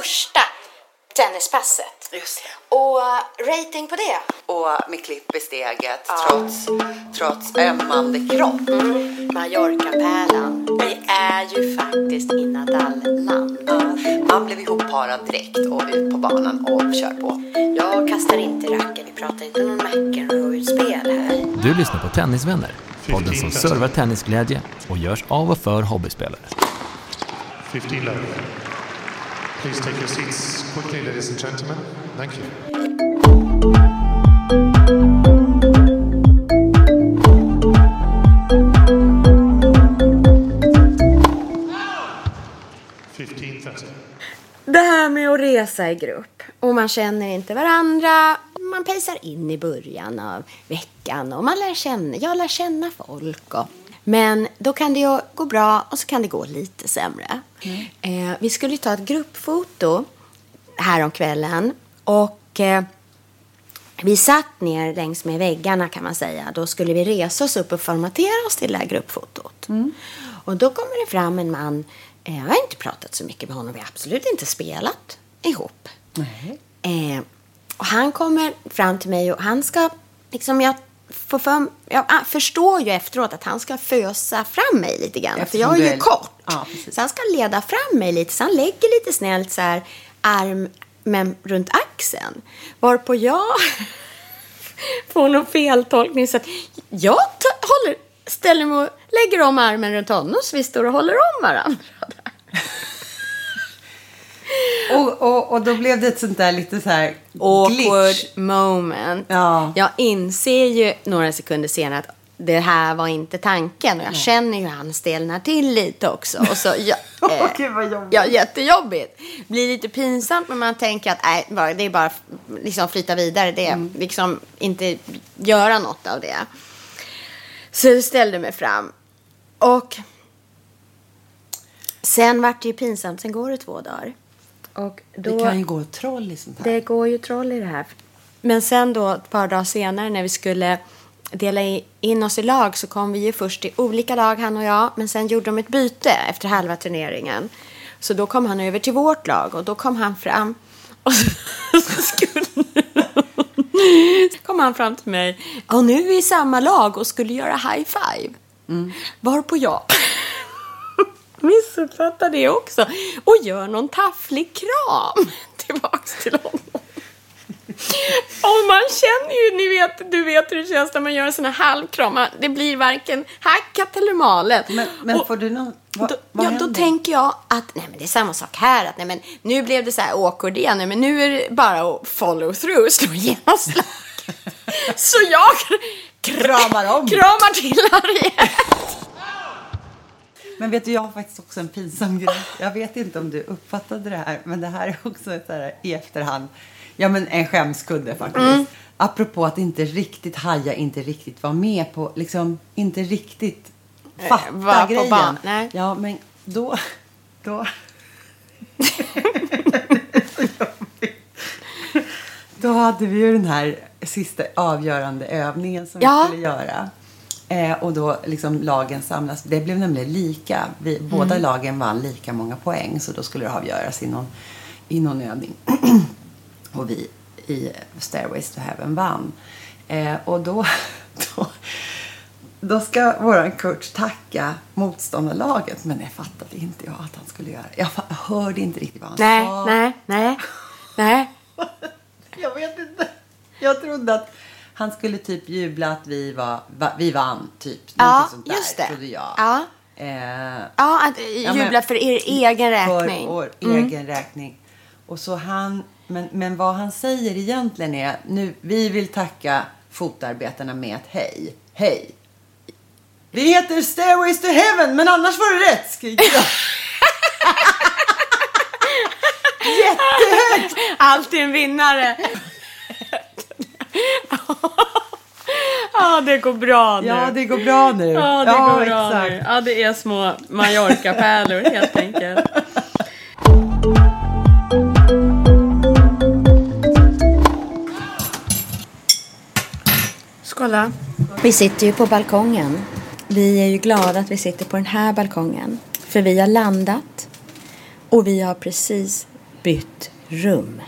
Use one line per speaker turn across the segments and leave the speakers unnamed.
Första tennispasset.
Just det.
Och uh, rating på det?
Och med klipp i steget trots, trots ömmande kropp.
Mallorca-pärlan. Vi är ju faktiskt i Nadal-land.
Man blev ihopparad direkt och ut på banan och kör på.
Jag kastar inte racken. Vi pratar inte någon McEnroe-spel här.
Du lyssnar på Tennisvänner, podden som servar tennisglädje och görs av och för hobbyspelare.
15 love. Please take your seats quickly, ladies and gentlemen. Thank you.
Det här med att resa i grupp och man känner inte varandra. Man pejsar in i början av veckan och man lär känna, jag lär känna folk. Och, men då kan det ju gå bra och så kan det gå lite sämre. Eh, vi skulle ta ett gruppfoto här om kvällen och eh, vi satt ner längs med väggarna kan man säga. Då skulle vi resa oss upp och formatera oss till det här gruppfotot. Och då kommer det fram en man. Eh, Jag har inte pratat så mycket med honom. Vi har absolut inte spelat ihop. Eh, och han kommer fram till mig och han ska, liksom jag får för, jag ah, förstår ju efteråt att han ska fösa fram mig lite grann. för
Eftersom
jag är ju
är-
kort.
Ja,
så han ska leda fram mig lite. Så han lägger lite snällt så här armen runt axeln. Varpå jag får någon feltolkning. Så att jag håller, ställer mig och lägger om armen runt honom så vi står och håller om varandra.
Och, och, och då blev det ett sånt där lite så här
Awkward
glitch.
moment.
Ja.
Jag inser ju några sekunder senare att det här var inte tanken. Och jag känner ju hur han stelnar till lite också. Och så, ja,
Åh, gud, vad jobbigt.
Ja, jättejobbigt. Blir lite pinsamt men man tänker att nej, bara- det är bara liksom flyta vidare. Det är
Mm.
liksom inte göra något av det. Så jag ställde mig fram. Och sen vart det ju pinsamt. Sen går det två dagar. Och då...
Det kan ju gå troll i sånt här.
Det går ju troll i det här. Men sen då, ett par dagar senare när vi skulle dela in oss i lag så kom vi ju först i olika lag, han och jag. Men sen gjorde de ett byte efter halva turneringen. Så då kom han över till vårt lag och då kom han fram. Och så, så skulle... kom han fram till mig. Och nu är vi i samma lag och skulle göra high five. Varpå jag missuppfattar det också och gör någon tafflig kram tillbaks till honom. Och man känner ju, ni vet, du vet hur det känns när man gör en sån här halvkram. Det blir varken hackat eller malet.
Men, men
Och
får du någon... Vad,
då,
vad
ja, då tänker jag att nej, men det är samma sak här. Att, nej, men nu blev det så här awkward igen. Nej, men nu är det bara att follow through, slå genomslag. så jag
Kramar om.
kramar till Harriet.
Men vet du, jag har faktiskt också en pinsam grej. Jag vet inte om du uppfattade det här, men det här är också ett så här, i efterhand. Ja, men en skämskudde faktiskt.
Mm.
Apropå att inte riktigt haja, inte riktigt vara med på, liksom inte riktigt fatta
var på
grejen.
ban- nej.
Ja, men då, då. Då hade vi ju den här sista avgörande övningen som
Ja.
vi skulle göra. Eh, och då liksom lagen samlas. Det blev nämligen lika. Vi, Båda
Mm.
lagen vann lika många poäng. Så då skulle det avgöras i någon, i någon övning. och vi i Stairways to Heaven vann. Eh, och då, då, då ska våran coach tacka motståndarlaget. Men det fattade inte jag att han skulle göra. Jag hörde inte riktigt vad han
Nej,
sa.
nej, nej, nej.
Jag vet inte. Jag trodde att han skulle typ jubla att vi, var, va, vi vann, typ.
Ja,
sånt där,
just det.
Trodde jag.
Ja.
Eh,
ja, att
jubla men,
för er egen räkning.
För vår mm. egen räkning. Och så han, men, men vad han säger egentligen är nu, vi vill tacka fotarbetarna med ett hej. Hej. Det heter Stairways to Heaven, men annars var det rätt, skriker jag. Jättehögt!
Alltid en vinnare. Ja, det går bra nu.
Ja, det går bra nu.
Ja, det går bra nu. Ja, det är små Mallorca-pärlor helt enkelt. Skåla. Vi sitter ju på balkongen. Vi är ju glada att vi sitter på den här balkongen. För vi har landat och vi har precis bytt rum.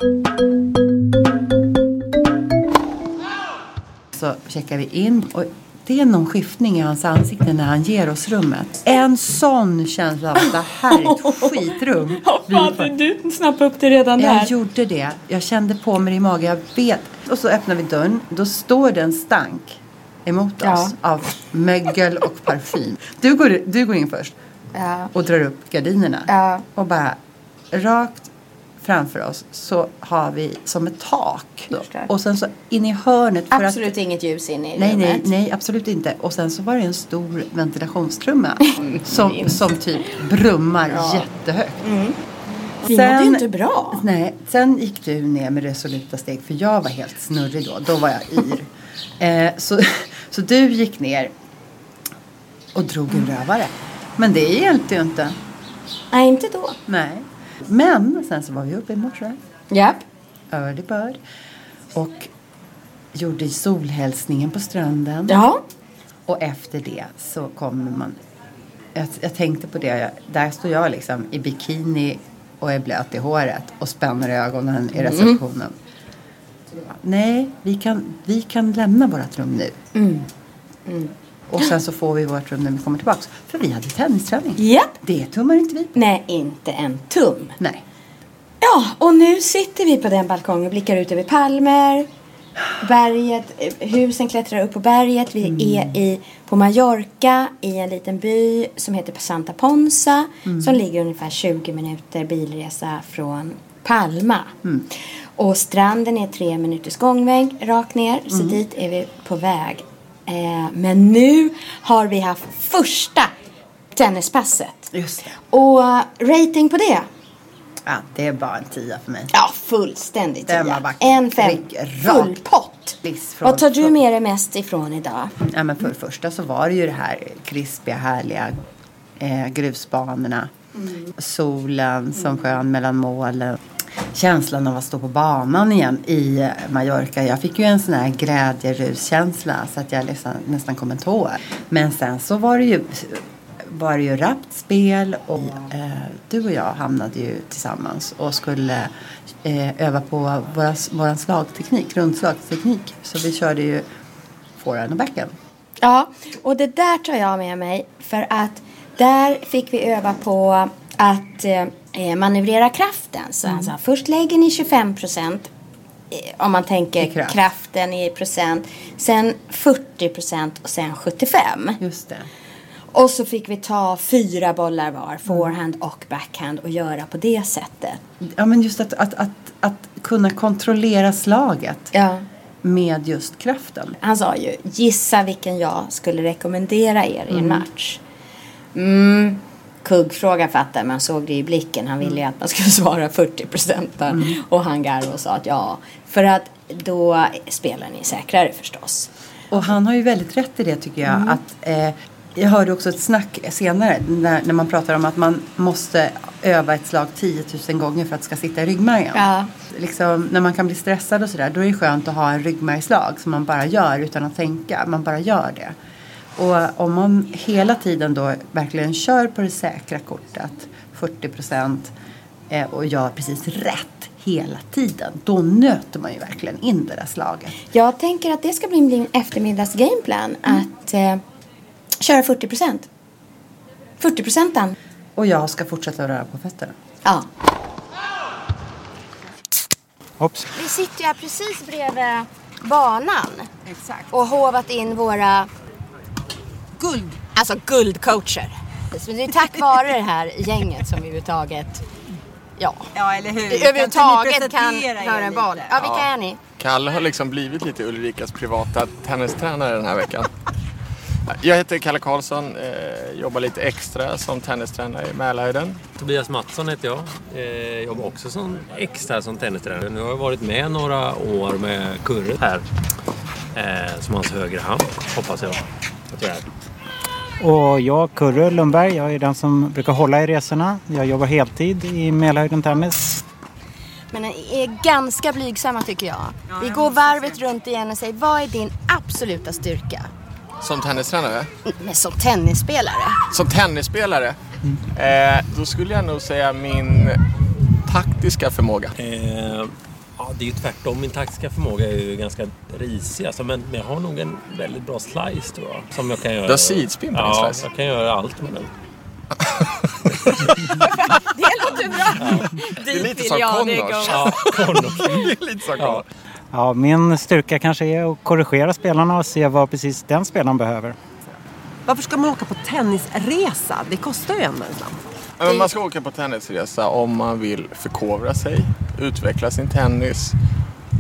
Så checkar vi in och det är någon skiftning i hans ansikte när han ger oss rummet. En sån känsla av att det här är ett skitrum. Får-
du snappade upp det redan
Jag gjorde det. Jag kände på mig i magen. Jag vet. Och så öppnar vi dörren. Då står det en stank emot
Ja.
oss av mögel och parfym. Du går, du går in först
Ja.
och drar upp gardinerna.
Ja.
Och bara rakt framför oss så har vi som ett tak.
Förstår.
Och sen så in i hörnet.
Absolut
att,
inget ljus inne i
Nej, nej,
rummet.
nej, absolut inte. Och sen så var det en stor ventilationstrumma som, som typ brummar jättehögt.
Vi mådde ju inte bra.
Nej, sen gick du ner med resoluta steg för jag var helt snurrig då. Då var jag yr. eh, så, så du gick ner och drog en rövare. Men det hjälpte ju inte.
Nej, inte då.
Nej. Men sen så var vi uppe i morse.
Japp.
Bird. Och gjorde solhälsningen på stranden.
Ja.
Och efter det så kommer man... Jag, jag tänkte på det. Jag, där står jag liksom i bikini och är blöt i håret och spänner ögonen i receptionen. Så jag bara, Nej, vi kan, vi kan lämna vårt rum nu. Och sen så får vi vårt rum när vi kommer tillbaka. För vi hade tennisträning.
Japp.
Det tummar inte vi på.
Nej, inte en tum.
Nej.
Ja, och nu sitter vi på den balkongen och blickar ut över palmer. Berget, eh, husen klättrar upp på berget. Vi är i, på Mallorca i en liten by som heter Santa Ponsa. Som ligger ungefär 20 minuter bilresa från Palma. Och stranden är tre minuters gångväg rakt ner. Så dit är vi på väg. Eh, men nu har vi haft första tennispasset.
Just det.
Och eh, rating på det?
Ja, det är bara en tia för mig.
Ja, fullständigt
Den
tia. En fem. Full pott.
Från-
Vad tar du med dig mest ifrån idag?
Ja, men för det första så var det ju det här krispiga, härliga eh, grusbanorna. Solen som skön mellan målen. Känslan av att stå på banan igen i Mallorca. Jag fick ju en sån här glädjeruskänsla så att jag liksom, nästan kom en tår. Men sen så var det ju var det ju rappt spel och eh, du och jag hamnade ju tillsammans och skulle eh, öva på våra, våran slagteknik, rundslagsteknik. Så vi körde ju forehand och backhand.
Ja, och det där tar jag med mig för att där fick vi öva på att eh, manövrera kraften. Så
Mm.
alltså, först lägger ni 25 procent om man tänker
I kraft.
kraften i procent. Sen 40 procent och sen 75.
Just det.
Och så fick vi ta fyra bollar var, forehand och backhand och göra på det sättet.
Ja, men just att, att, att, att kunna kontrollera slaget
Ja.
med just kraften.
Han sa ju, gissa vilken jag skulle rekommendera er i en match. Mm, kuggfråga fattar man såg det i blicken. Han ville ju att man skulle svara 40 procent Och han garvade och sa att ja, för att då spelar ni säkrare förstås.
Och han har ju väldigt rätt i det tycker jag. Att, eh, jag hörde också ett snack senare när, när man pratar om att man måste öva ett slag 10 000 gånger för att det ska sitta i ryggmärgen.
Ja.
Liksom, när man kan bli stressad och sådär då är det skönt att ha en ryggmärgslag som man bara gör utan att tänka. Man bara gör det. Och om man hela tiden då verkligen kör på det säkra kortet 40 procent eh, och gör precis rätt hela tiden. Då nöter man ju verkligen in det där slaget.
Jag tänker att det ska bli min eftermiddags gameplan att eh, köra 40 procent. 40 procenten.
Och jag ska fortsätta röra på fötterna.
Ja.
Hopps.
Vi sitter ju här precis bredvid banan. Exakt. Och hovat in våra guld. Alltså guldcoacher. Så det är tack vare det här gänget som överhuvudtaget ja,
Ja, eller hur?
överhuvudtaget kan röra en boll. Ja, vilka är ni?
Kalle har liksom blivit lite Ulrikas privata tennistränare den här veckan. Jag heter Kalle Karlsson, eh, jobbar lite extra som tennistränare i Mälarhöjden.
Tobias Mattsson heter jag. Eh, jobbar också som extra som tennistränare. Nu har jag varit med några år med Kurre här. Eh, som hans högra hand, hoppas jag. att jag är.
Och jag, Kurre Lundberg, jag är den som brukar hålla i resorna. Jag jobbar heltid i Mälarhöjden Tennis.
Men ni är ganska blygsamma tycker jag. Vi går varvet runt igen och säger vad är din absoluta styrka?
Som tennistränare?
Men som tennisspelare.
Som tennisspelare? Eh, då skulle jag nog säga min taktiska förmåga.
Eh, ja, det är ju tvärtom. Min taktiska förmåga är ju ganska risig. Alltså, men, men jag har nog en väldigt bra slice tror jag. Som jag kan göra.
Du har sidspinn på din
Ja,
slice?
jag kan göra allt med den.
Det låter bra.
Det är lite som Connors.
Ja, Connors.
Det är lite som Connors.
Ja, min styrka kanske är att korrigera spelarna och se vad precis den spelaren behöver.
Varför ska man åka på tennisresa? Det kostar ju ändå en slant.
Ja, Men man ska åka på tennisresa om man vill förkovra sig, utveckla sin tennis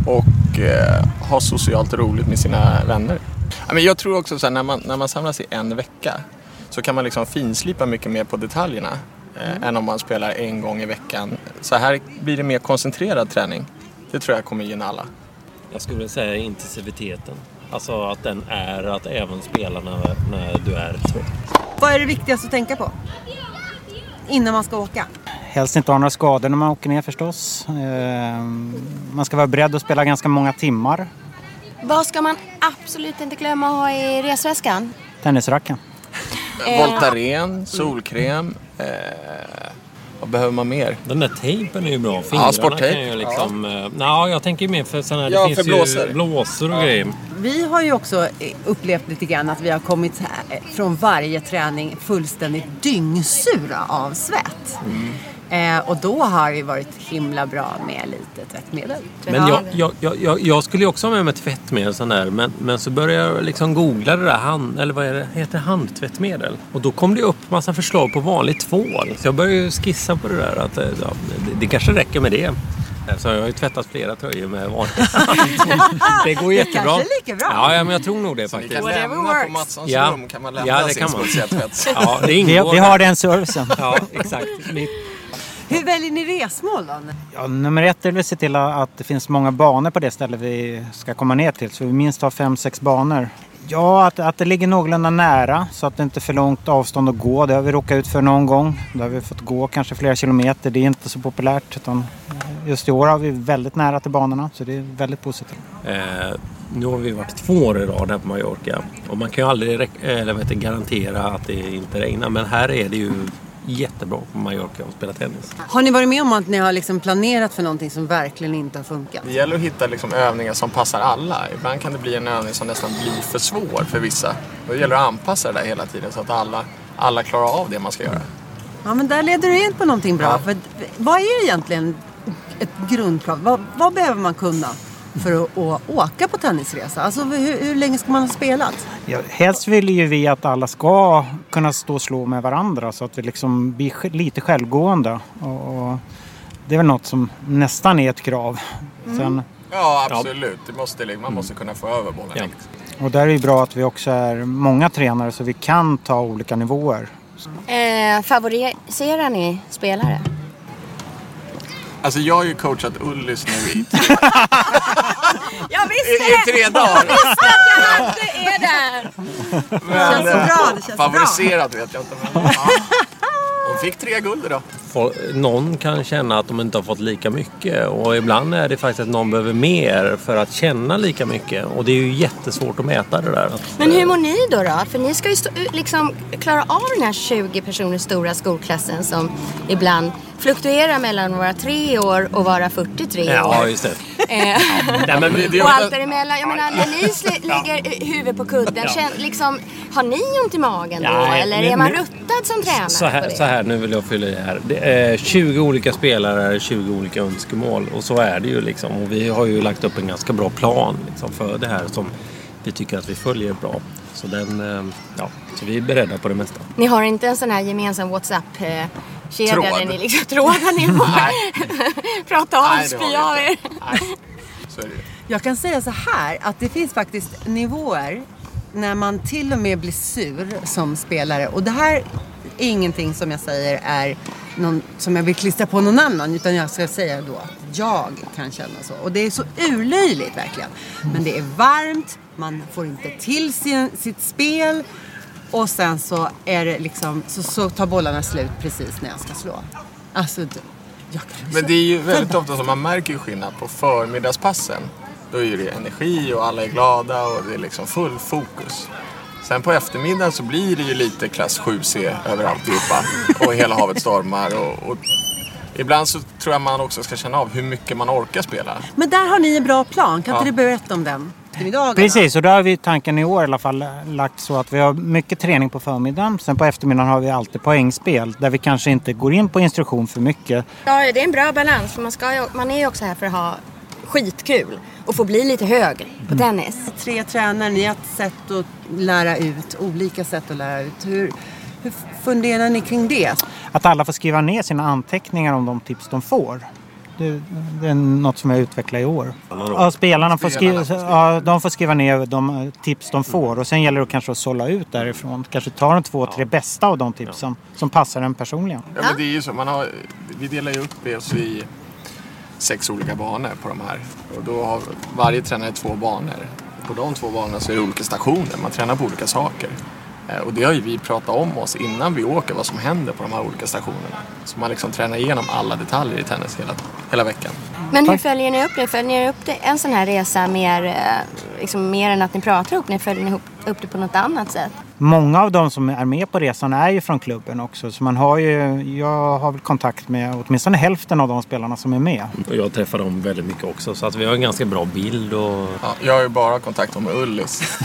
och eh, ha socialt roligt med sina vänner. Ja, Men jag tror också så här, när man, när man samlas i en vecka så kan man liksom finslipa mycket mer på detaljerna eh, än om man spelar en gång i veckan. Så här blir det mer koncentrerad träning. Det tror jag kommer gynna alla.
Jag skulle vilja säga intensiviteten. Alltså att den är att även spela när, när du är trött.
Vad är det viktigaste att tänka på? Innan man ska åka?
Helst inte ha några skador när man åker ner förstås. Eh, Man ska vara beredd att spela ganska många timmar.
Vad ska man absolut inte glömma att ha i resväskan?
Tennisracken.
Eh.
Voltaren, solkräm. Eh, vad behöver man mer?
Den där tejpen är ju bra. Fingrarna
sporttejp.
kan ju liksom... Ja. Nah, jag tänker mer för sådana här...
Ja,
det finns
blåsor.
ju blåsor och grejer.
Vi har ju också eh, upplevt lite grann att vi har kommit här, eh, från varje träning fullständigt dyngsura av svett. Eh, och då har det varit himla bra med lite tvättmedel.
Men jag, jag, jag, jag, jag skulle ju också ha med mig tvättmedel sån där. Men, men så började jag liksom googla det där hand, eller vad är det, heter handtvättmedel. Och då kom det upp massa förslag på vanlig tvål. Så jag började ju skissa på det där att eh, ja, det, det kanske räcker med det. Så jag har ju tvättat flera tröjor med vanlig Det går
Det
jättebra.
kanske är lika bra.
Ja, ja, men jag tror nog det faktiskt.
kan
Whatever
lämna på. Matssons
Ja.
rum kan man lämna
Ja, det
sin
kan man. Ja, det
Vi,
ingår.
vi har den servicen.
Ja, exakt. Ni-
Hur väljer ni resmål då?
Ja, nummer ett är att se till att det finns många banor på det ställe vi ska komma ner till. Så vi minst har fem, sex banor. Ja, att, att det ligger någorlunda nära så att det inte är för långt avstånd att gå. Det har vi råkat ut för någon gång. Då har vi fått gå kanske flera kilometer. Det är inte så populärt. Utan just i år har vi väldigt nära till banorna så det är väldigt positivt.
Eh, nu har vi varit två år i rad här på Mallorca. Och man kan ju aldrig eller vad heter, garantera att det inte regnar. Men här är det ju jättebra på Mallorca att spela tennis.
Har ni varit med om att ni har liksom planerat för någonting som verkligen inte har funkat?
Det gäller att hitta liksom övningar som passar alla. Ibland kan det bli en övning som nästan blir för svår för vissa. Då gäller det att anpassa det där hela tiden så att alla, alla klarar av det man ska göra.
Ja, men där leder du in på någonting bra. För vad är egentligen ett grundkrav? Vad, vad behöver man kunna för att, att åka på tennisresa? Alltså hur, hur länge ska man ha spelat?
Ja, helst vill ju vi att alla ska kunna stå och slå med varandra så att vi liksom blir lite självgående. Och, och det är väl något som nästan är ett krav. Sen,
Ja, absolut. Det måste, man måste kunna få över bollen.
Ja.
och där är det bra att vi också är många tränare så vi kan ta olika nivåer.
Eh, favoriserar ni spelare?
Alltså jag har ju coachat Ullis nu i
Jag
i, i tre dagar.
Det är där!
Men,
känns så bra, det känns så bra.
vet jag inte. Men, ja. Hon fick tre guld idag.
Någon kan känna att de inte har fått lika mycket och ibland är det faktiskt att någon behöver mer för att känna lika mycket. Och det är ju jättesvårt att mäta det där.
Men hur mår ni då? då? För ni ska ju stå, liksom, klara av den här 20 personers stora skolklassen som ibland fluktuerar mellan att vara tre år och vara 43
Ja,
år.
just det.
Eh,
Nej, men det- det-
och allt däremellan. Jag menar, när ni eh, huvudet på kudden, känn, liksom, har ni ont i magen då?
Nej,
Eller
men
är man
nu-
ruttad som tränare
Så
på
här,
det?
så här, nu vill jag fylla i här. Det är 20 olika spelare, 20 olika önskemål. Och så är det ju liksom. Och vi har ju lagt upp en ganska bra plan liksom, för det här som vi tycker att vi följer bra. Så, den, eh, ja, så vi är beredda på det mesta.
Ni har inte en sån här gemensam WhatsApp-kedja
Tråd.
där ni liksom trådar ni får prata av, spy av er?
Jag kan säga så här att det finns faktiskt nivåer
när man till och med blir sur som spelare. Och det här är ingenting som jag säger är någon, som jag vill klistra på någon annan. Utan jag ska säga då att jag kan känna så. Och det är så urlöjligt verkligen. Men det är varmt, man får inte till sin, sitt spel. Och sen så är det liksom, så, så tar bollarna slut precis när jag ska slå. Alltså, jag kan
Men det är ju väldigt ofta som man märker skillnad på förmiddagspassen. Då är det energi och alla är glada och det är liksom full fokus. Sen på eftermiddagen så blir det ju lite klass 7C över alltihopa. Och hela havet stormar. Och, och ibland så tror jag man också ska känna av hur mycket man orkar spela.
Men där har ni en bra plan. Kan inte
Ja.
du berätta om den?
Precis, och då har vi tanken i år i alla fall lagt så att vi har mycket träning på förmiddagen. Sen på eftermiddagen har vi alltid poängspel där vi kanske inte går in på instruktion för mycket.
Ja, det är en bra balans för man, ska man är ju också här för att ha skitkul och få bli lite hög på tennis.
Tre tränare, ni har ett sätt att lära ut, olika sätt att lära ut. Hur, hur funderar ni kring det?
Att alla får skriva ner sina anteckningar om de tips de får. Det, det är något som jag utvecklar i år. Ja, spelarna får skriva, ja, de får skriva ner de tips de får och sen gäller det kanske att sålla ut därifrån. Kanske ta de två, tre bästa av de tipsen som passar en personligen.
Ja, men det är ju så. Man har, vi delar ju upp oss i sex olika banor på de här. Och då har varje tränare två banor. På de två banorna så är det olika stationer. Man tränar på olika saker. Eh, Och det har ju vi pratat om oss innan vi åker vad som händer på de här olika stationerna. Så man liksom tränar igenom alla detaljer i tennis hela, hela veckan.
Men hur följer ni upp det? Följer ni upp det, en sån här resa mer, eh, liksom, mer än att ni pratar ihop? Ni följer ni ihop, upp det på något annat sätt?
Många av de som är med på resan är ju från klubben också. Så man har ju, jag har väl kontakt med åtminstone hälften av de spelarna som är med.
Jag träffar dem väldigt mycket också. Så att vi har en ganska bra bild. Och...
Ja, jag har ju bara kontakt med Ullis.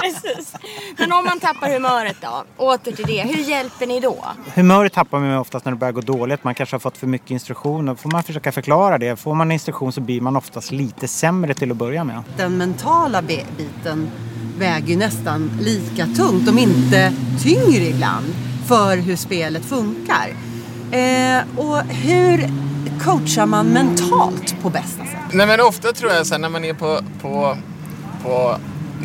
Precis. Men om man tappar humöret då? Åter till det. Hur hjälper ni då?
Humöret tappar man oftast när det börjar gå dåligt. Man kanske har fått för mycket instruktioner. Då får man försöka förklara det. Får man instruktion så blir man oftast lite sämre till att börja med.
Den mentala biten väger ju nästan lika tungt, om inte tyngre ibland, för hur spelet funkar. Eh, och hur coachar man mentalt på bästa sätt?
Nej men ofta tror jag så här, när man är på, på, på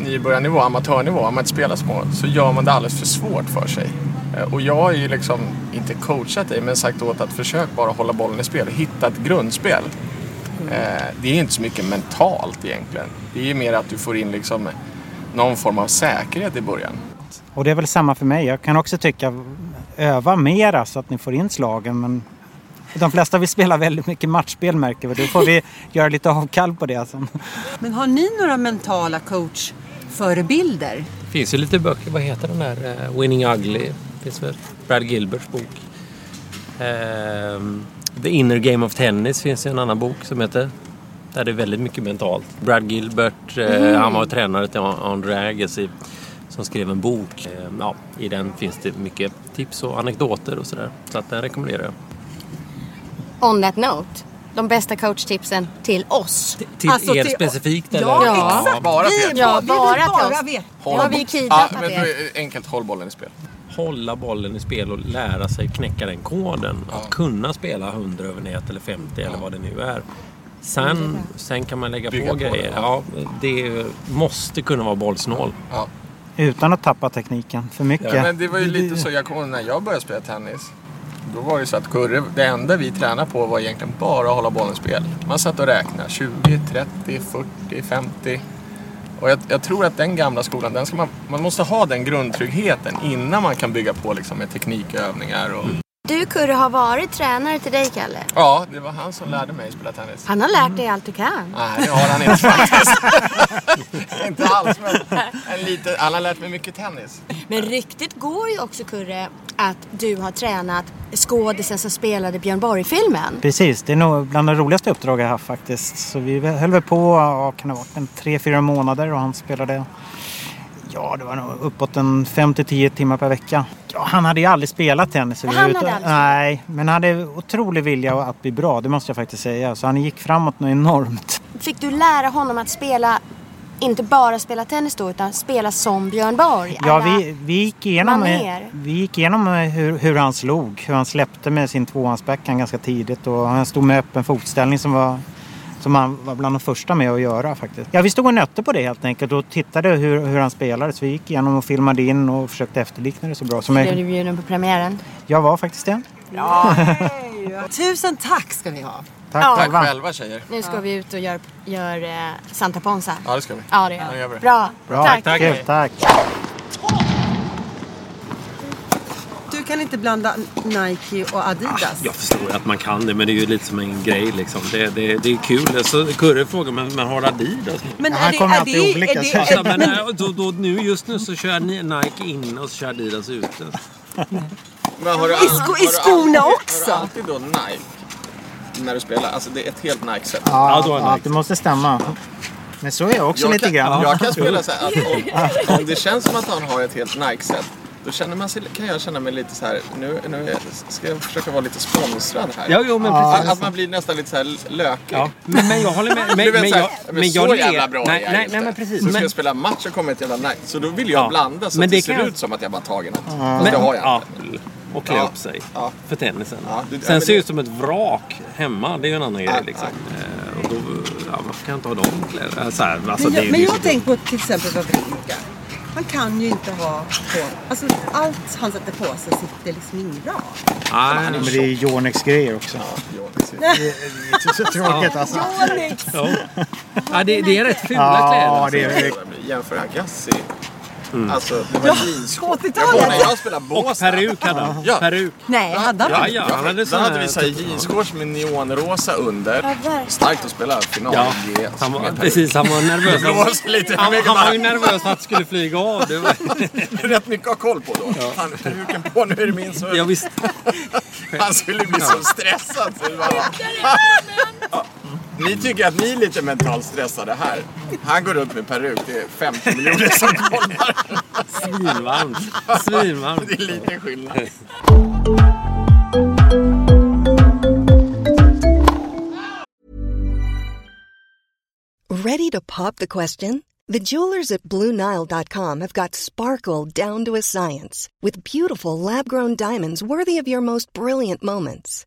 nybörjarnivå, amatörnivå, om man inte spelar små, så gör man det alldeles för svårt för sig. Eh, Och jag har ju liksom inte coachat dig, men sagt åt att försök bara hålla bollen i spel, hitta ett grundspel. Eh, Det är inte så mycket mentalt egentligen. Det är mer att du får in liksom någon form av säkerhet i början.
Och det är väl samma för mig. Jag kan också tycka öva mera så att ni får in slagen. Men de flesta vill spela väldigt mycket matchspel märker vi. Då får vi göra lite avkall på det. Sen.
Men har ni några mentala coachförebilder?
Det finns ju lite böcker. Vad heter den där? Eh, Winning Ugly. finns väl. Brad Gilberts bok. Ehm, The Inner Game of Tennis finns ju en annan bok som heter. Där det är väldigt mycket mentalt. Brad Gilbert, eh,
Mm.
han var tränare till Andre Agassi som skrev en bok. Ehm, ja, I den finns det mycket tips och anekdoter och sådär. Så att den rekommenderar jag.
On that note. De bästa coachtipsen till oss.
Till er specifikt eller?
Ja,
Ja,
exakt.
bara
vi,
till er.
ja,
Vi
bara
vill
till
bara
oss.
veta.
Nu har vi
Ja,
kidnappat
men
er.
enkelt, håll bollen i spel.
Hålla bollen i spel och lära sig knäcka den koden. Att kunna spela 100 över nät eller 50 eller vad det nu är. Sen, sen kan man lägga
Bygga
på
på
grejer.
det,
Ja, det måste kunna vara bollsnål.
Ja.
Utan att tappa tekniken för mycket.
Ja, men det var ju lite så, jag kommer när jag började spela tennis. Då var det så att Kurre, det enda vi tränade på var egentligen bara att hålla bollen spel. Man satt och räknade 20, 30, 40, 50. Och jag, jag tror att den gamla skolan, den ska man, man måste ha den grundtryggheten innan man kan bygga på liksom med teknikövningar. Och,
Du Kurre har varit tränare till dig Kalle.
Ja, det var han som lärde mig spela tennis.
Han har lärt dig allt du kan.
Nej, det har han inte faktiskt. inte alls, men en lite, han har lärt mig mycket tennis.
Men ryktet går ju också Kurre att du har tränat skådisen som spelade Björn Borg-filmen.
Precis, det är nog bland de roligaste uppdrag jag haft faktiskt. Så vi höll väl på, ja, kan det ha varit en tre, fyra månader och han spelade, ja det var nog uppåt en 5-10 timmar per vecka. Ja, han hade ju aldrig spelat tennis
han hade aldrig
Nej, men han hade otrolig vilja att bli bra, det måste jag faktiskt säga. Så han gick framåt något enormt.
Fick du lära honom att spela, inte bara spela tennis då, utan spela som Björn Borg?
Ja, vi, vi gick igenom, vi gick igenom hur, hur han slog, hur han släppte med sin tvåhandsbackhand ganska tidigt och han stod med öppen fotställning som var Som han var bland de första med att göra faktiskt. Ja, vi stod och nötte på det helt enkelt och tittade hur, hur han spelade. Så vi gick igenom och filmade in och försökte efterlikna det så bra som
Blev du
möjligt.
bjuden på premiären?
Jag var faktiskt det.
Ja, Tusen tack ska ni ha.
Tack
Ja.
själva.
Själva tjejer.
Nu ska vi ut och gör, gör eh, Santa Ponsa.
Ja, det ska vi.
Ja, det
Ja, det
gör vi. Bra.
Bra,
Tack.
Kul, tack.
Kan inte blanda Nike och Adidas.
Jag förstår att man kan det, men det är ju lite som en grej liksom. Det, det, det är kul. Så Kurre frågar, men, men har Adidas?
Men är det,
kommer
är
alltid
det,
olika,
är det,
så-
Alltså,
är, men,
äh, då, då, nu, just nu så kör ni Nike in och så kör Adidas ute.
Men har du,
I sko-
har
i skorna
alltid,
också?
Har du alltid då Nike? När du spelar? Alltså det är ett helt Nike-set.
Ja,
är
ja,
Nike.
det måste stämma. Men så är jag också
Jag
lite
kan,
grann.
jag kan spela så här att om, om det känns som att han har ett helt Nike-set då känner man sig, kan jag känna mig lite så här, nu, nu ska jag försöka vara lite sponsrad här.
Ja, jo, men
att,
precis.
att man blir nästan lite så här lökig.
Ja, men, men jag håller med. Men,
du vet
men
så här,
jag,
men, så
jag
jävla bra
nej,
är
nej, nej, men precis.
Så ska jag spela match och kommer ett jävla Nike. Så då vill jag
Ja.
blanda så
Men
att
det
det ser
jag-
ut som att jag bara tagit något. Fast
men,
det har jag
ja,
inte.
och klä
Ja.
upp sig
Ja.
för tennisen.
Ja, du- ja,
Sen ser
det-
det ut som ett vrak hemma. Det är ju en annan grej liksom. Eh, och då, ja, varför kan jag inte ha de kläderna? Alltså,
men,
det
jag, men har tänkt på till exempel Wawrinka. Han kan ju inte ha på... Alltså allt han sätter på sig sitter liksom inte bra.
Nej,
Men det är Yonex-grejer också.
Ja, precis.
Det är så, tråkigt alltså.
Ja. Ja, det, det är rätt fula
Ja,
kläder. alltså.
det är
Jämför Agassi.
Mm.
Alltså, det var när
80-talet!
jag spelade
Och
Båstad.
peruk hade han.
Ja.
Peruk.
Nej, hade han
Ja, ja, han hade
Då
sån
hade
här-
vi så här jeansshorts med neonrosa under. Starkt att spela final
Ja,
GS.
han var, precis, han var nervös.
Det blåste lite.
Han, han var ju nervös för att det skulle flyga av. Det var,
Rätt mycket att ha koll på då. Fan, peruken på, nu är det min tur.
jag visste.
Han skulle bli så stressad. Så det var... Ni tycker att ni är lite mentalt stressade här. Han går runt med peruk. Det är 50 miljoner som kollar.
Svinvarmt. Svinvarmt.
Det är lite skillnad.
Ready to pop the question? The jewelers at BlueNile.com have got sparkle down to a science with beautiful lab grown diamonds worthy of your most brilliant moments.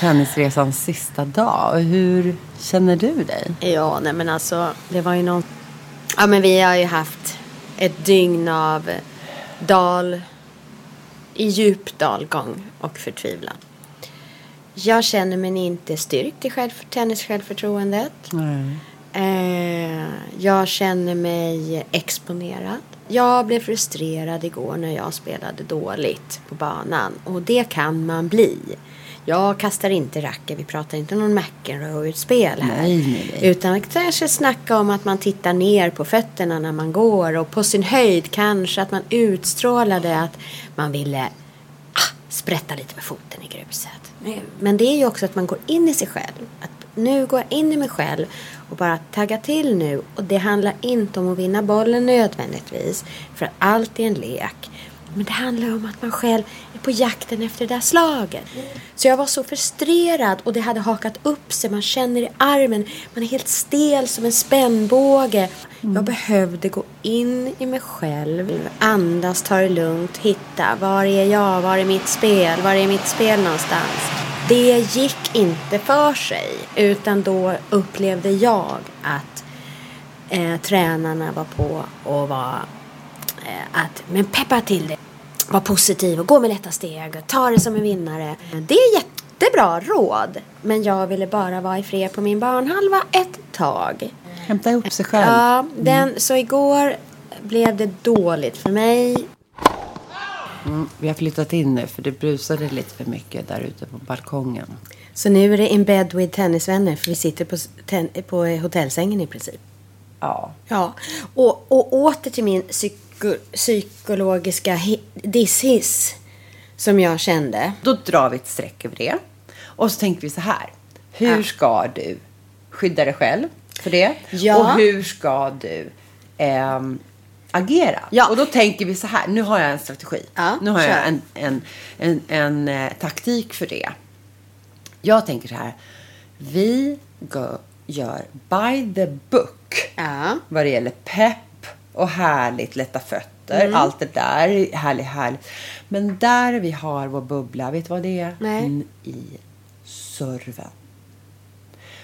tennisresans sista dag. Hur känner du dig?
Ja, nej men alltså det var ju någon... Ja men vi har ju haft ett dygn av dal i djup dalgång och förtvivlan. Jag känner mig inte styrkt i själv, tennissjälvförtroendet. Eh, jag känner mig exponerad. Jag blev frustrerad igår när jag spelade dåligt på banan. Och det kan man bli. Jag kastar inte racket, vi pratar inte om någon McEnroe-utspel här.
Nej, nej, nej.
Utan kanske snacka om att man tittar ner på fötterna när man går. Och på sin höjd kanske att man utstrålade att man ville ah, sprätta lite med foten i gruset. Men det är ju också att man går in i sig själv. Att nu går jag in i mig själv och bara tagga till nu. Och det handlar inte om att vinna bollen nödvändigtvis. För allt är en lek. Men det handlar om att man själv är på jakten efter det där slaget. Så jag var så frustrerad och det hade hakat upp sig. Man känner i armen. Man är helt stel som en spännbåge. Jag behövde gå in i mig själv. Andas, ta det lugnt. Hitta. Var är jag? Var är mitt spel? Var är mitt spel någonstans? Det gick inte för sig. Utan då upplevde jag att eh, tränarna var på och var att men peppa till det. Var positiv och gå med lätta steg. och Ta det som en vinnare. Det är jättebra råd. Men jag ville bara vara i fred på min barnhalva ett tag.
Hämta ihop sig själv.
Ja, den, så igår blev det dåligt för mig.
Mm, vi har flyttat in nu för det brusade lite för mycket där ute på balkongen.
Så nu är det in bed with tennisvänner för vi sitter på, ten, på hotellsängen i princip.
Ja.
Ja, och, och åter till min psyko, psykologiska hi- disshiss som jag kände.
Då drar vi ett streck över det. Och så tänker vi så här. Hur ska du skydda dig själv för det?
Ja.
Och hur ska du ehm, agera? Och då tänker vi så här. Nu har jag en strategi. nu har
kör.
jag en, en, en, en eh, taktik för det. Jag tänker så här. Vi gör by the book. Vad det gäller pepp och härligt, lätta fötter.
Mm.
Allt det där. Härligt, härligt. Men där vi har vår bubbla, vet du vad det är?
Nej.
Mm, I serven.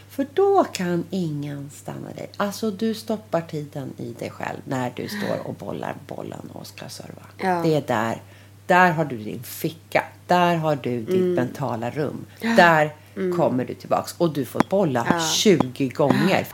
För då kan ingen stanna dig. Alltså du stoppar tiden i dig själv när du står och bollar bollen och ska serva.
Ja.
Det är där. Där har du din ficka. Där har du ditt
Mm.
mentala rum. Där
Mm.
kommer du tillbaks. Och du får bolla
Ja.
20 gånger.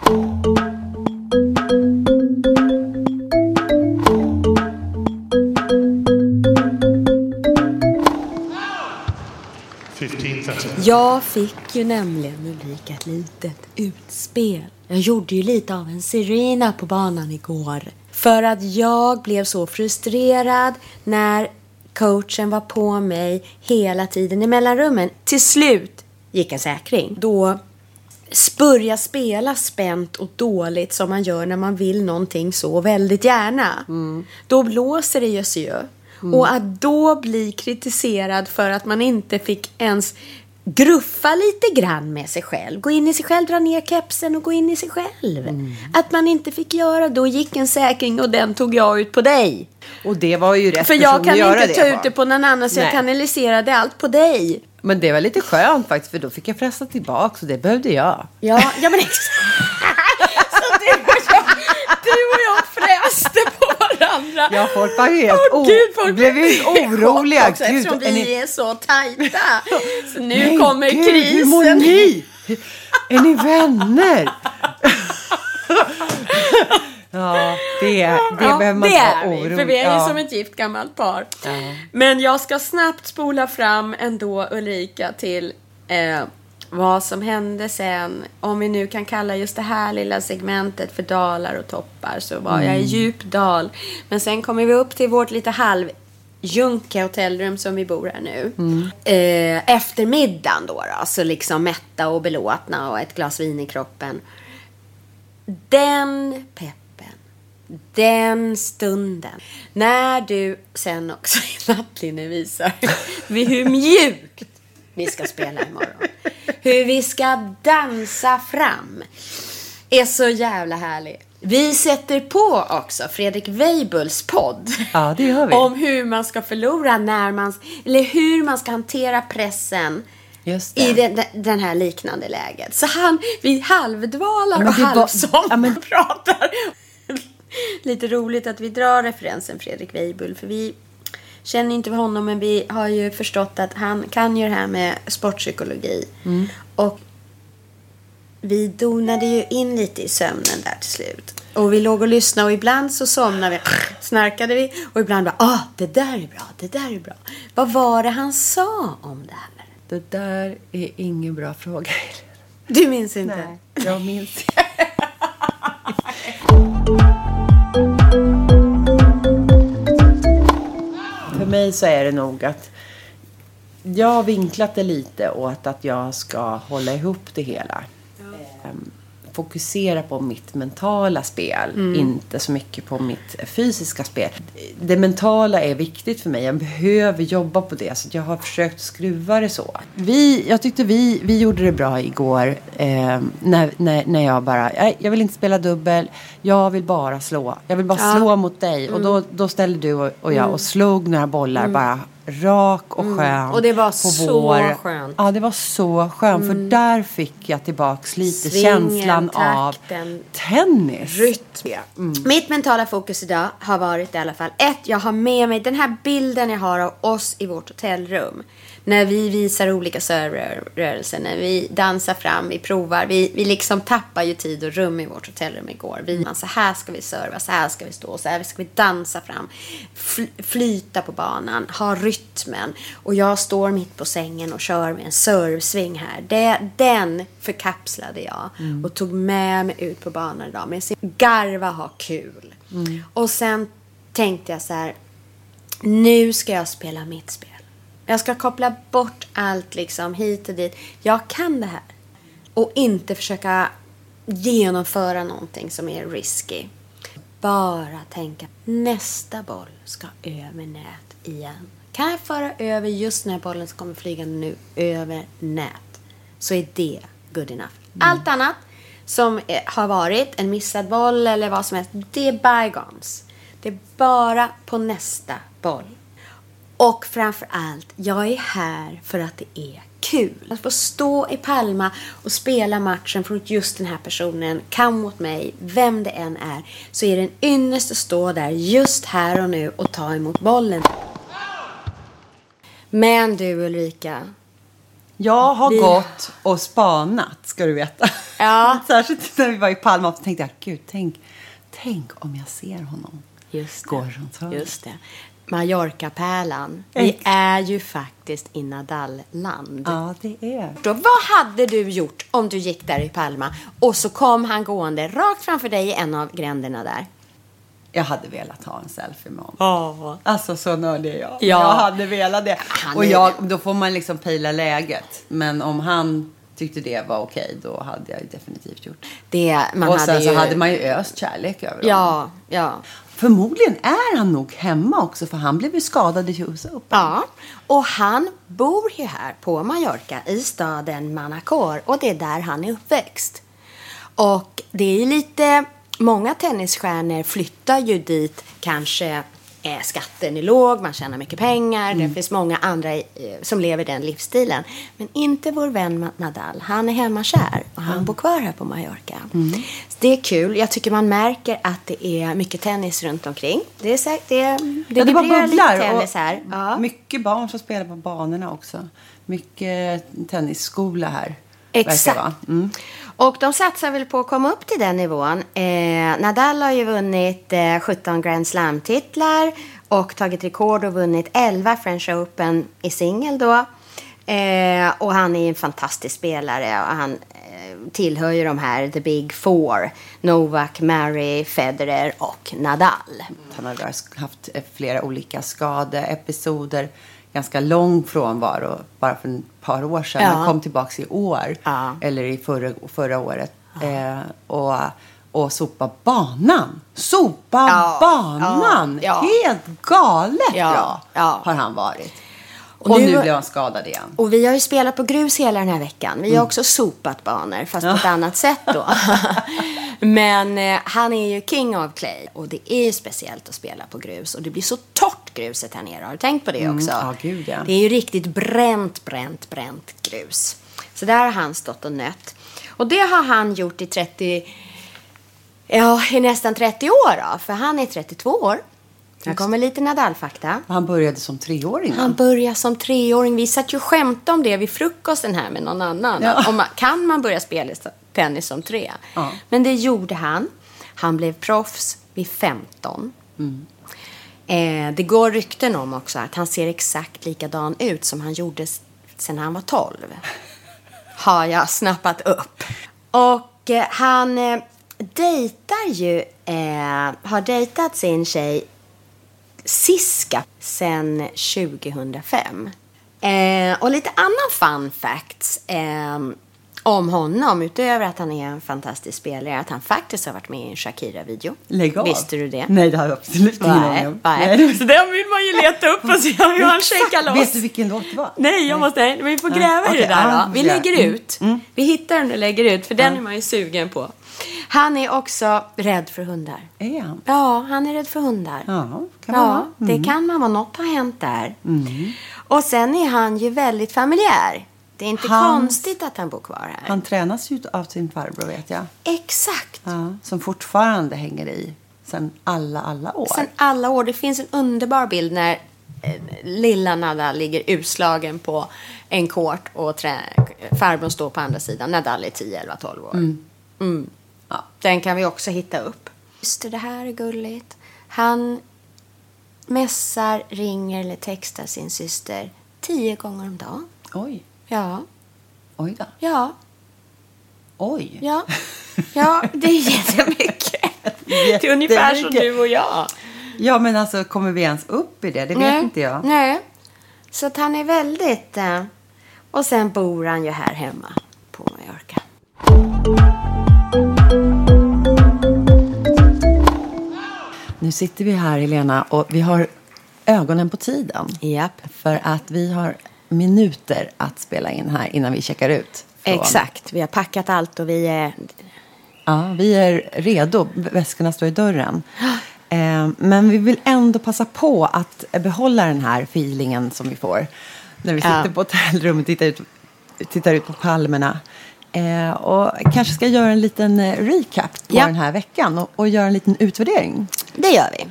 Jag fick ju nämligen Ulrika ett litet utspel. Jag gjorde ju lite av en Serena på banan igår. För att jag blev så frustrerad när coachen var på mig hela tiden i mellanrummen. Till slut gick en säkring. Då börja spela spänt och dåligt som man gör när man vill någonting så väldigt gärna. Då blåser det ju.
Mm.
Och att då bli kritiserad för att man inte fick ens gruffa lite grann med sig själv. Gå in i sig själv, dra ner kepsen och gå in i sig själv.
Mm.
Att man inte fick göra, då gick en säkring och den tog jag ut på dig.
Och det var ju rätt
För jag kan inte
det
ta
på.
ut det på någon annan så jag
Nej.
kanaliserade allt på dig.
Men det var lite skönt faktiskt för då fick jag pressa tillbaka och det behövde jag.
Ja, ja men exakt. Så du och jag, du och jag fräste på varandra.
Ja, folk var ju helt
Åh,
o-
Gud, folk
blev ju oroliga.
Också,
Gud,
eftersom
är
vi
ni-
är så tajta. Så nu
Nej,
kommer
Gud,
krisen.
Hur mår ni? Är ni vänner? ja, det, det
ja,
behöver man
det är vi, för vi är ju
ja.
som ett gift gammalt par.
Ja.
Men jag ska snabbt spola fram ändå Ulrika till eh, vad som hände sen. Om vi nu kan kalla just det här lilla segmentet för dalar och toppar så var jag i
Mm.
djup dal. Men sen kommer vi upp till vårt lite halv junkiga hotellrum som vi bor här nu.
Mm.
Eh, efter middagen då, då, så liksom mätta och belåtna och ett glas vin i kroppen. Den peppen, den stunden, när du sen också i nattlinne visar hur mjukt vi ska spela imorgon. Hur vi ska dansa fram. Är så jävla härlig. Vi sätter på också Fredrik Weibuls podd.
Ja, det gör vi.
Om hur man ska förlora när man... Eller hur man ska hantera pressen i den, den här liknande läget. Så han, vi halvdvalar
Men
och halvsomnar och pratar. Lite roligt att vi drar referensen Fredrik Weibull. För vi känner inte honom men vi har ju förstått att han kan ju det här med sportpsykologi.
Mm.
Och vi donade ju in lite i sömnen där till slut. Och vi låg och lyssnade och ibland så somnade vi, snarkade vi och ibland bara ah, det där är bra, det där är bra. Vad var det han sa om det här?
Det där är ingen bra fråga.
Du minns inte?
Nej, jag minns För mig så är det nog att jag har vinklat det lite åt att jag ska hålla ihop det hela. Ehm, Fokusera på mitt mentala spel,
Mm.
inte så mycket på mitt fysiska spel. Det mentala är viktigt för mig. Jag behöver jobba på det. Så jag har försökt skruva det så. Vi, jag tyckte vi, vi gjorde det bra igår. Eh, när, när, när jag bara, nej, jag vill inte spela dubbel. Jag vill bara slå. Jag vill bara
Ja.
slå mot dig. Och då, då ställde du och, jag
Mm.
och slog några bollar
Mm.
bara rak och
Mm.
skön.
Och det var så
vår-
skönt.
Ja, det var så skönt.
Mm.
För där fick jag tillbaks lite
Svingen,
känslan av
takten,
tennis.
Rytm. Mitt mentala fokus idag har varit i alla fall ett, jag har med mig den här bilden jag har av oss i vårt hotellrum. När vi visar olika serverrörelser, när vi dansar fram, vi provar. Vi, vi liksom tappar ju tid och rum i vårt hotellrum igår. Vi, så här ska vi serva, så här ska vi stå, så här ska vi dansa fram. Fl, flyta på banan, ha rytmen. Och jag står mitt på sängen och kör med en servsving här. Det, den förkapslade jag
Mm.
och tog med mig ut på banan idag. Med sin garva, ha kul.
Mm.
Och sen tänkte jag så här. Nu ska jag spela mitt spel. Jag ska koppla bort allt liksom hit och dit. Jag kan det här. Och inte försöka genomföra någonting som är risky. Bara tänka nästa boll ska över nät igen. Kan jag föra över just den här bollen som kommer flygande nu över nät så är det good enough. Allt annat som eh, har varit en missad boll eller vad som helst, det är bygons. Det är bara på nästa boll. Och framför allt, jag är här för att det är kul. Att få stå i Palma och spela matchen för just den här personen, kan mot mig, vem det än är, så är det en ynnest att stå där just här och nu och ta emot bollen. Men du Ulrika.
Jag har
Vi-
gått och spanat, ska du veta.
Ja.
Särskilt när vi var i Palma så tänkte jag, gud, tänk, tänk om jag ser honom.
Just det.
Går runt hörnet.
Just det. Mallorca-pärlan. Vi är ju faktiskt i Nadal-land.
Ja, det är.
Då, vad hade du gjort om du gick där i Palma och så kom han gående rakt framför dig i en av gränderna där?
Jag hade velat ha en selfie med honom.
Ja.
Alltså så nördig är jag.
Ja.
Jag hade velat det.
Han
Och jag, då får man liksom pejla läget. Men om han tyckte det var okej, då hade jag definitivt gjort
Det, man
Och
hade
sen
ju...
så hade man ju öst kärlek över honom.
Ja, ja.
Förmodligen är han nog hemma också, för han blev ju skadad i US Open.
Ja, och han bor ju här på Mallorca i staden Manacor och det är där han är uppväxt. Och det är ju lite, många tennisstjärnor flyttar ju dit kanske eh, skatten är låg, man tjänar mycket pengar, det finns många andra eh, som lever den livsstilen. Men inte vår vän Nadal, han är hemmakär och han bor kvar här på Mallorca. Så det är kul, jag tycker man märker att det är mycket tennis runt omkring. Det är säkert, det, det,
Ja, det bara bubblar.
tennis här. Ja.
Mycket barn som spelar på banorna också. Mycket tennisskola här.
Exakt. Och de satsar väl på att komma upp till den nivån. Eh, Nadal har ju vunnit eh, 17 Grand Slam-titlar och tagit rekord och vunnit 11 French Open i singel då. Eh, och han är en fantastisk spelare och han eh, tillhör ju de här the big four. Novak, Murray, Federer och Nadal. Mm.
Han har haft flera olika skadeepisoder. Ganska lång frånvaro bara för ett par år sedan.
Ja.
Han kom tillbaka i år. Eller i förra, förra året. Eh, och, och sopa banan. Sopa
Ja,
banan!
ja, ja.
Helt galet
Ja,
bra
ja.
har han varit.
Och
Och,
nu-
nu blev han skadad igen.
Och vi har ju spelat på grus hela den här veckan. Vi har
Mm.
också sopat banor, fast på ett annat sätt då. Men eh, han är ju king of clay. Och det är ju speciellt att spela på grus. Och det blir så torrt gruset här nere. Har du tänkt på det
Mm,
också?
ja, gud, ja.
Det är ju riktigt bränt, bränt, bränt grus. Så där har han stått och nött. Och det har han gjort i 30... Ja, i nästan 30 år då. För han är 32 år. Här kommer lite Nadal-fakta.
Han började som treåring.
Han började som treåring. Vi satt ju skämtade om det vid frukosten här med någon annan.
Ja.
Om man, kan man börja spela tennis som tre?
Ja.
Men det gjorde han. Han blev proffs vid 15.
Mm.
Eh, det går rykten om också att han ser exakt likadan ut som han gjorde sen han var 12. Har jag snappat upp. Och eh, han eh, dejtar ju, eh, har dejtat sin tjej Siska sen 2005. Eh, och lite annan fun facts eh, om honom, utöver att han är en fantastisk spelare, att han faktiskt har varit med i en Shakira-video.
Lägg av.
Visste du det?
Nej, det har jag absolut ingen
Nej,
aning om.
nej. Så den vill man ju leta upp och se hur han shakar loss.
Vet du vilken låt det var?
Nej, jag måste, vi får
Nej,
gräva i
okej,
det där
ja,
då. Vi
ja.
lägger
Mm,
ut. Vi hittar den och lägger ut, för den är man ju sugen på. Han är också rädd för hundar.
Är han?
Ja, han är rädd för hundar.
Ja, kan
ja,
man vara.
det
Mm.
kan man vara. Något har hänt där.
Mm.
Och sen är han ju väldigt familjär. Det är inte
Han-
konstigt att han bor kvar här.
Han tränas ju av sin farbror, vet jag.
Exakt.
Ja, som fortfarande hänger i sen alla, alla år.
Sen alla år. Det finns en underbar bild när eh, lilla Nadal ligger utslagen på en kort och trä, farbrorn står på andra sidan. Nadal är 10, 11, 12 år.
Mm.
Mm. Ja, den kan vi också hitta upp. Just det, det här är gulligt. Han mässar, ringer eller textar sin syster tio gånger om dagen.
Oj.
Ja.
Oj då.
Ja.
Oj.
Ja. Ja, det är jättemycket. Det är ungefär som du och jag.
Ja, men alltså kommer vi ens upp i det? Det vet
Nej.
inte jag.
Nej. Så att han är väldigt... Eh, och sen bor han ju här hemma på Mallorca.
Nu sitter vi här, Helena, och vi har ögonen på tiden.
Japp.
För att vi har minuter att spela in här innan vi checkar ut. från-
Exakt. Vi har packat allt och vi är...
Ja, vi är redo. Väskorna står i dörren. Eh, men vi vill ändå passa på att behålla den här feelingen som vi får när vi
Ja.
sitter på hotellrummet och tittar ut, tittar ut på palmerna. Eh, och kanske ska göra en liten eh, recap på
Ja.
den här veckan och, och göra en liten utvärdering.
Det gör vi.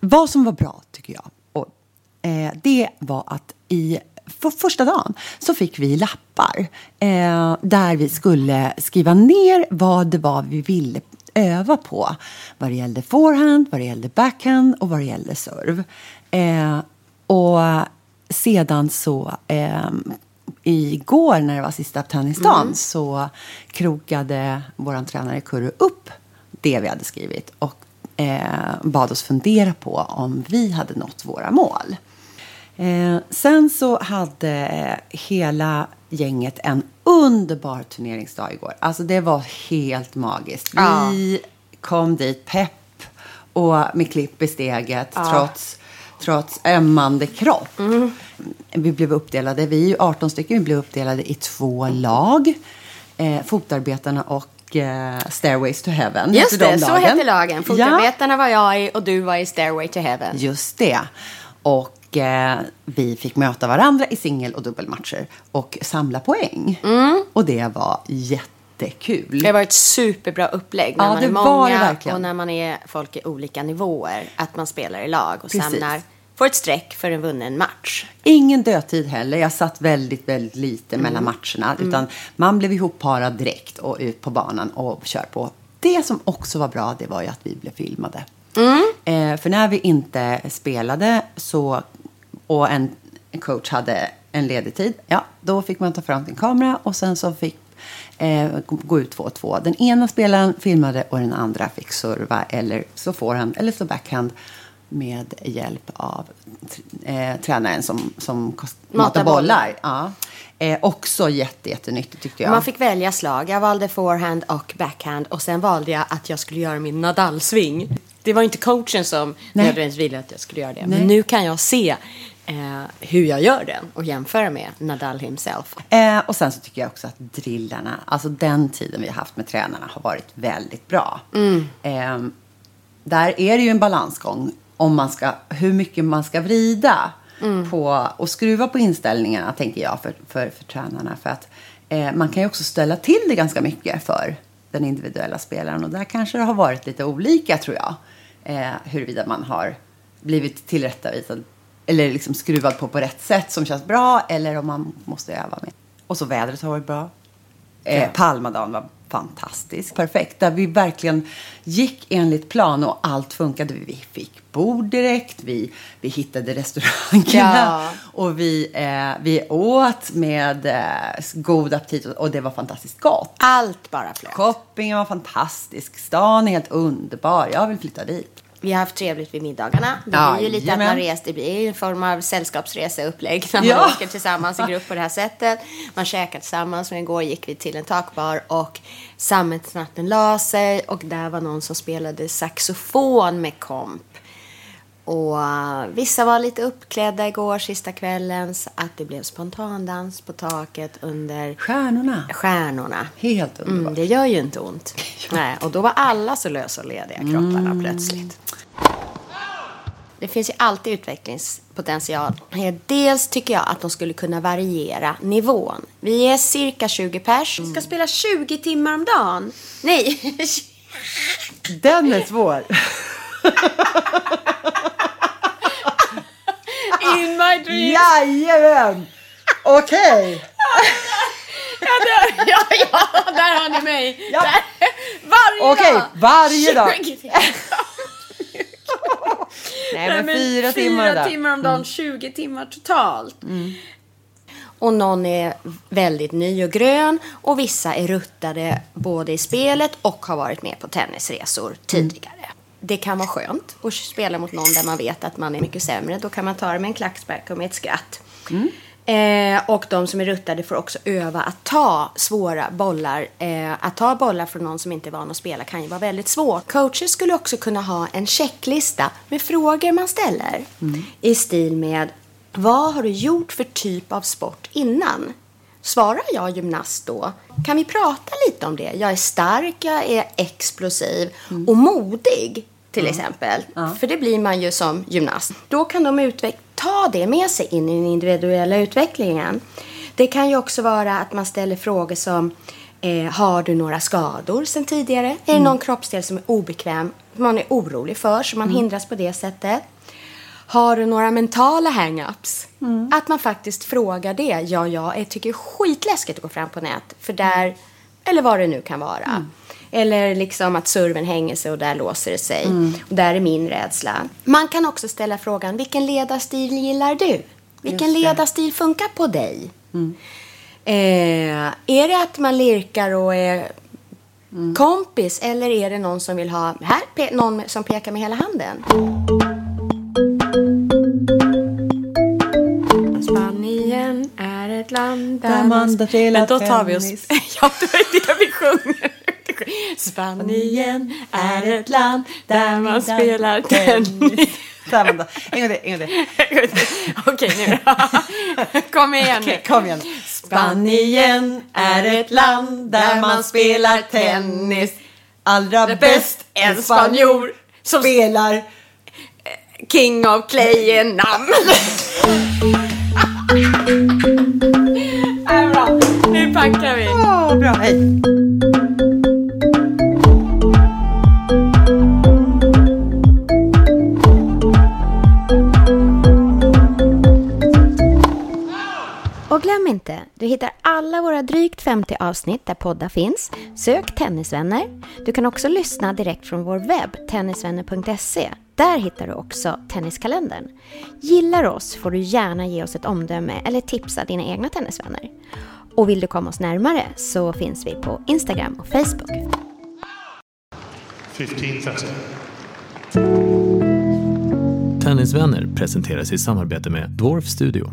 Vad som var bra, tycker jag, eh, det var att i för första dagen så fick vi lappar eh, där vi skulle skriva ner vad det var vi ville öva på. Vad det gällde forehand, vad det gällde backhand och vad det gällde serve. Eh, och sedan så eh, igår när det var sista tennisdagen
Mm.
så krokade vår tränare Kurre upp det vi hade skrivit och eh, bad oss fundera på om vi hade nått våra mål. Eh, sen så hade eh, hela gänget en underbar turneringsdag igår. Alltså det var helt magiskt.
Ja.
Vi kom dit pepp och med klipp i steget
Ja.
trots, trots ömmande kropp. Vi blev uppdelade, vi är ju 18 stycken, vi blev uppdelade i två lag. Eh, fotarbetarna och eh, Stairways to Heaven.
Just
hette de
det, så hette lagen.
Ja.
Fotarbetarna var jag i och du var i Stairway to Heaven.
Just det. Och eh, vi fick möta varandra i singel och dubbelmatcher och samla poäng. Och det var jättekul.
Mm. Det var ett superbra upplägg när
Ja,
man är många och när man är folk i olika nivåer. Att man spelar i lag och
Precis.
samlar, får ett streck för en vunnen match.
Ingen dödtid heller. Jag satt väldigt, väldigt lite
Mm.
mellan matcherna.
Mm.
Utan man blev ihopparad direkt och ut på banan och kör på. Det som också var bra, det var ju att vi blev filmade.
Mm.
Eh, för när vi inte spelade så, och en coach hade en ledig tid, ja, då fick man ta fram sin kamera och sen så fick eh, gå ut två och två. Den ena spelaren filmade och den andra fick serva eller så forehand eller så backhand med hjälp av eh, tränaren som, som kost-
Matar
matar
bollar.
Ja. Eh, också jätte, jättenyttigt tyckte jag.
Man fick välja slag. Jag valde forehand och backhand och sen valde jag att jag skulle göra min Nadal-sving. Det var inte coachen som nödvändigtvis ville att jag skulle göra det.
Nej.
Men nu kan jag se eh, hur jag gör den och jämföra med Nadal himself.
Eh, och sen så tycker jag också att drillarna, alltså den tiden vi har haft med tränarna har varit väldigt bra.
Mm.
Eh, där är det ju en balansgång om man ska, hur mycket man ska vrida
Mm.
på och skruva på inställningarna tänker jag för, för, för tränarna. För att eh, man kan ju också ställa till det ganska mycket för den individuella spelaren och där kanske det har varit lite olika tror jag. Eh, huruvida man har blivit tillrättavisad eller liksom skruvad på på rätt sätt som känns bra eller om man måste öva med. Och så vädret har varit bra. Eh, Palmadagen var fantastisk. Perfekt. Där vi verkligen gick enligt plan och allt funkade. Vi fick bord direkt. Vi, vi hittade restaurangerna.
Ja.
Och vi, eh, vi åt med eh, god aptit och, det var fantastiskt gott.
Allt bara flöt.
Shoppingen var fantastisk. Stan är helt underbar. Jag vill flytta dit.
Vi har haft trevligt vid middagarna. Det blir ju lite
jajamän.
att man reser. Det blir en form av sällskapsreseupplägg när man
Ja.
åker tillsammans i grupp på det här sättet. Man käkar tillsammans. Men igår gick vi till en takbar och sammetsnatten la sig och där var någon som spelade saxofon med komp. Och uh, vissa var lite uppklädda igår, sista kvällen, så att det blev spontandans på taket under
Stjärnorna.
stjärnorna.
Helt underbart.
Mm, det gör ju inte ont. Nej, och då var alla så lösa och lediga, kropparna
Mm.
plötsligt. Det finns ju alltid utvecklingspotential. Eh, Dels tycker jag att de skulle kunna variera nivån. Vi är cirka 20 pers. Vi ska spela 20 timmar om dagen. Nej,
Den är svår.
In my dreams.
Jajamän! Okej.
Ja, där, ja, ja, där har ni mig. Där, varje
Okej,
dag.
varje dag.
20 timmar.
Nej, men fyra timmar
Fyra timmar om dagen,
Mm.
20 timmar totalt. Och någon är väldigt ny och grön och vissa är ruttade både i spelet och har varit med på tennisresor tidigare. Det kan vara skönt att spela mot någon där man vet att man är mycket sämre. Då kan man ta det med en klackspark och med ett skratt. Eh, och de som är ruttade får också öva att ta svåra bollar. Eh, att ta bollar från någon som inte är van att spela kan ju vara väldigt svårt. Coacher skulle också kunna ha en checklista med frågor man ställer. I stil med vad har du gjort för typ av sport innan? Svarar jag gymnast då? Kan vi prata lite om det? Jag är stark, jag är explosiv och modig till exempel. För det blir man ju som gymnast. Då kan de ta det med sig in i den individuella utvecklingen. Det kan ju också vara att man ställer frågor som eh, Har du några skador sedan tidigare? Är det
Mm.
någon kroppsdel som är obekväm, man är orolig för, så man
Mm.
hindras på det sättet? Har du några mentala hang-ups? Att man faktiskt frågar det. Ja, jag tycker det är skitläskigt att gå fram på nät. För där, eller vad det nu kan vara. Eller liksom att serven hänger sig och där låser det sig. Och där är min rädsla. Man kan också ställa frågan, vilken ledarstil gillar du? Vilken ledarstil funkar på dig? Eh, är det att man lirkar och är kompis eller är det någon som vill ha, här, pe- någon som pekar med hela handen? Spanien är ett land
Där man
Men då tar vi oss... ja, det är det vi sjunger. Spanien är ett land där man spelar tennis.
Där man då. En gång till, en gång till.
Okej, nu då. Kom igen nu.
Kom igen. Spanien är ett land där man spelar tennis. Allra bäst en spanjor
som
spelar
King of Clay namn. 50 avsnitt där poddar finns. Sök Tennisvänner. Du kan också lyssna direkt från vår webb, tennisvänner.se. Där hittar du också Tenniskalendern. Gillar oss får du gärna ge oss ett omdöme eller tipsa dina egna tennisvänner. Och vill du komma oss närmare så finns vi på Instagram och Facebook.
1530.
Tennisvänner presenteras i samarbete med Dwarf Studio.